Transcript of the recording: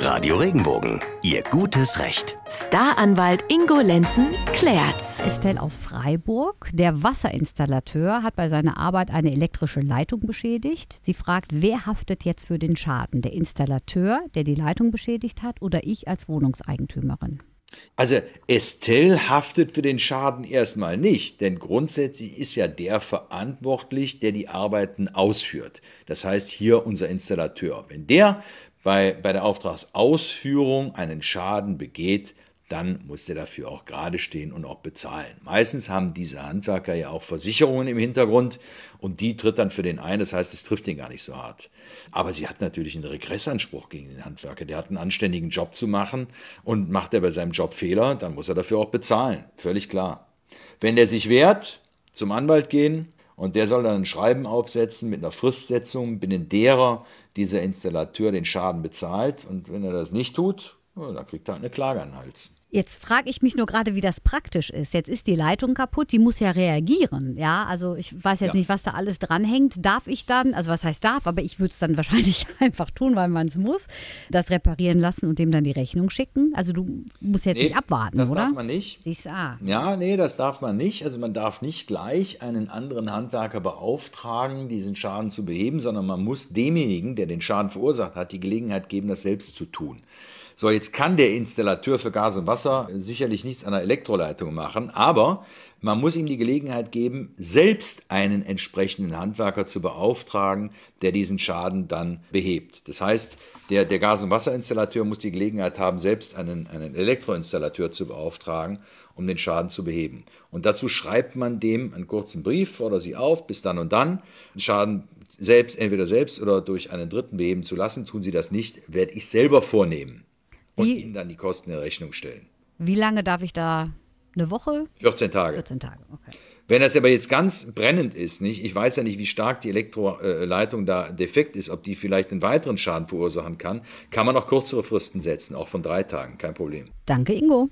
Radio Regenbogen, Ihr gutes Recht. Staranwalt Ingo Lenzen klärt's. Estelle aus Freiburg. Der Wasserinstallateur hat bei seiner Arbeit eine elektrische Leitung beschädigt. Sie fragt, wer haftet jetzt für den Schaden? Der Installateur, der die Leitung beschädigt hat, oder ich als Wohnungseigentümerin? Also Estelle haftet für den Schaden erstmal nicht, denn grundsätzlich ist ja der verantwortlich, der die Arbeiten ausführt. Das heißt hier unser Installateur. Wenn der bei, bei der Auftragsausführung einen Schaden begeht, dann muss der dafür auch gerade stehen und auch bezahlen. Meistens haben diese Handwerker ja auch Versicherungen im Hintergrund und die tritt dann für den ein. Das heißt, es trifft ihn gar nicht so hart. Aber sie hat natürlich einen Regressanspruch gegen den Handwerker. Der hat einen anständigen Job zu machen und macht er bei seinem Job Fehler, dann muss er dafür auch bezahlen. Völlig klar. Wenn der sich wehrt, zum Anwalt gehen, und der soll dann ein Schreiben aufsetzen mit einer Fristsetzung, binnen derer dieser Installateur den Schaden bezahlt. Und wenn er das nicht tut, dann kriegt er eine Klage an den Hals. Jetzt frage ich mich nur gerade, wie das praktisch ist. Jetzt ist die Leitung kaputt, die muss ja reagieren. Ja, also ich weiß jetzt ja. nicht, was da alles dranhängt. Darf ich dann, also was heißt darf, aber ich würde es dann wahrscheinlich einfach tun, weil man es muss, das reparieren lassen und dem dann die Rechnung schicken. Also du musst jetzt nee, nicht abwarten, das oder? Das darf man nicht. Siehst du, ah. Ja, nee, das darf man nicht. Also man darf nicht gleich einen anderen Handwerker beauftragen, diesen Schaden zu beheben, sondern man muss demjenigen, der den Schaden verursacht hat, die Gelegenheit geben, das selbst zu tun. So, jetzt kann der Installateur für Gas und Wasser sicherlich nichts an der Elektroleitung machen, aber man muss ihm die Gelegenheit geben, selbst einen entsprechenden Handwerker zu beauftragen, der diesen Schaden dann behebt. Das heißt, der, der Gas- und Wasserinstallateur muss die Gelegenheit haben, selbst einen, einen Elektroinstallateur zu beauftragen, um den Schaden zu beheben. Und dazu schreibt man dem einen kurzen Brief, fordert sie auf, bis dann und dann, den Schaden selbst, entweder selbst oder durch einen Dritten beheben zu lassen. Tun sie das nicht, werde ich selber vornehmen und Wie? ihnen dann die Kosten in Rechnung stellen. Wie lange darf ich da? Eine Woche? 14 Tage. 14 Tage, okay. Wenn das aber jetzt ganz brennend ist, nicht? ich weiß ja nicht, wie stark die Elektroleitung da defekt ist, ob die vielleicht einen weiteren Schaden verursachen kann, kann man auch kürzere Fristen setzen, auch von drei Tagen, kein Problem. Danke, Ingo.